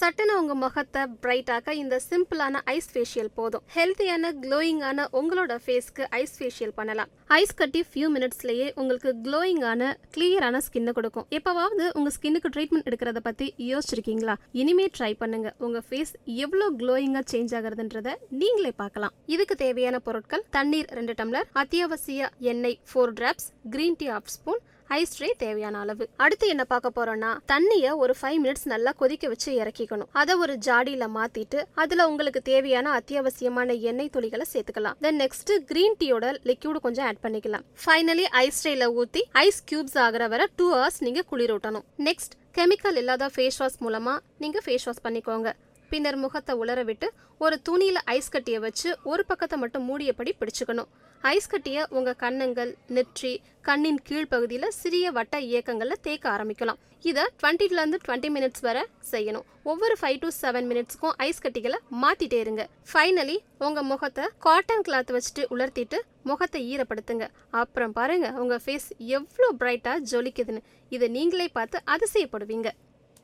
சட்டுன்னு உங்க முகத்தை பிரைட்டாக்க இந்த சிம்பிளான ஐஸ் ஃபேஷியல் போதும். ஹெல்த்தியான க்ளோயிங்கான உங்களோட ஃபேஸ்க்கு ஐஸ் ஃபேஷியல் பண்ணலாம். ஐஸ் கட்டி ஃபியூ மினிட்ஸ்லயே உங்களுக்கு க்ளோயிங்கான கிளியரான ஸ்கின்னை கொடுக்கும். எப்பவாவது உங்க ஸ்கின்னுக்கு ட்ரீட்மெண்ட் எடுக்கிறத பத்தி யோசிச்சிருக்கீங்களா? இனிமே ட்ரை பண்ணுங்க. உங்க ஃபேஸ் எவ்வளோ க்ளோயிங்கா சேஞ்ச் ஆகுறதுன்றத நீங்களே பார்க்கலாம். இதுக்கு தேவையான பொருட்கள் தண்ணீர் ரெண்டு டம்ளர் அத்தியாவசிய எண்ணெய் four drops green tea half spoon ice tray தேவையான அளவு. அடுத்து என்ன பார்க்க போறோம்னா தண்ணிய ஒரு ஃபைவ் மினிட்ஸ் நல்லா கொதிக்க வச்சு இறக்கிக்கணும். அதை ஒரு ஜாடியில மாத்திட்டு அதுல உங்களுக்கு தேவையான அத்தியாவசியமான எண்ணெய் துளிகளை சேர்த்துக்கலாம். தென் நெக்ஸ்ட் கிரீன் டீயோட லிக்யூடு கொஞ்சம் ஆட் பண்ணிக்கலாம். ஃபைனலி ஐஸ் ட்ரேல ஊத்தி ஐஸ் கியூப்ஸ் ஆகிற வரை டூ ஹவர்ஸ் நீங்க குளிரூட்டணும். நெக்ஸ்ட் கெமிக்கல் இல்லாத ஃபேஸ் வாஷ் மூலமா நீங்க ஃபேஸ் வாஷ் பண்ணிக்கோங்க. பின்னர் முகத்தை உலர விட்டு ஒரு துணியில் ஐஸ் கட்டியை வச்சு ஒரு பக்கத்தை மட்டும் மூடியபடி பிடிச்சுக்கணும். ஐஸ் கட்டியை உங்கள் கன்னங்கள் நெற்றி கண்ணின் கீழ்ப்பகுதியில் சிறிய வட்ட இயக்கங்களில் தேக்க ஆரம்பிக்கலாம். இதை டுவெண்ட்டிலேருந்து டுவெண்ட்டி மினிட்ஸ் வரை செய்யணும். ஒவ்வொரு ஃபைவ் டு செவன் மினிட்ஸ்க்கும் ஐஸ் கட்டிகளை மாற்றிட்டே இருங்க. ஃபைனலி உங்கள் முகத்தை காட்டன் கிளாத் வச்சுட்டு உலர்த்திட்டு முகத்தை ஈரப்படுத்துங்க. அப்புறம் பாருங்கள் உங்கள் ஃபேஸ் எவ்வளோ பிரைட்டாக ஜொலிக்குதுன்னு. இதை நீங்களே பார்த்து அதிசயப்படுவீங்க.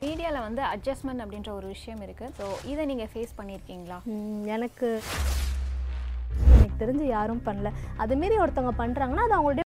மீடியாவில் வந்து அட்ஜஸ்ட்மெண்ட் அப்படின்ற ஒரு விஷயம் இருக்குது ஸோ இதை நீங்கள் ஃபேஸ் பண்ணியிருக்கீங்களா எனக்கு எனக்கு தெரிஞ்சு யாரும் பண்ணல. அதுமாரி ஒருத்தவங்க பண்ணுறாங்கன்னா அது அவங்களுடைய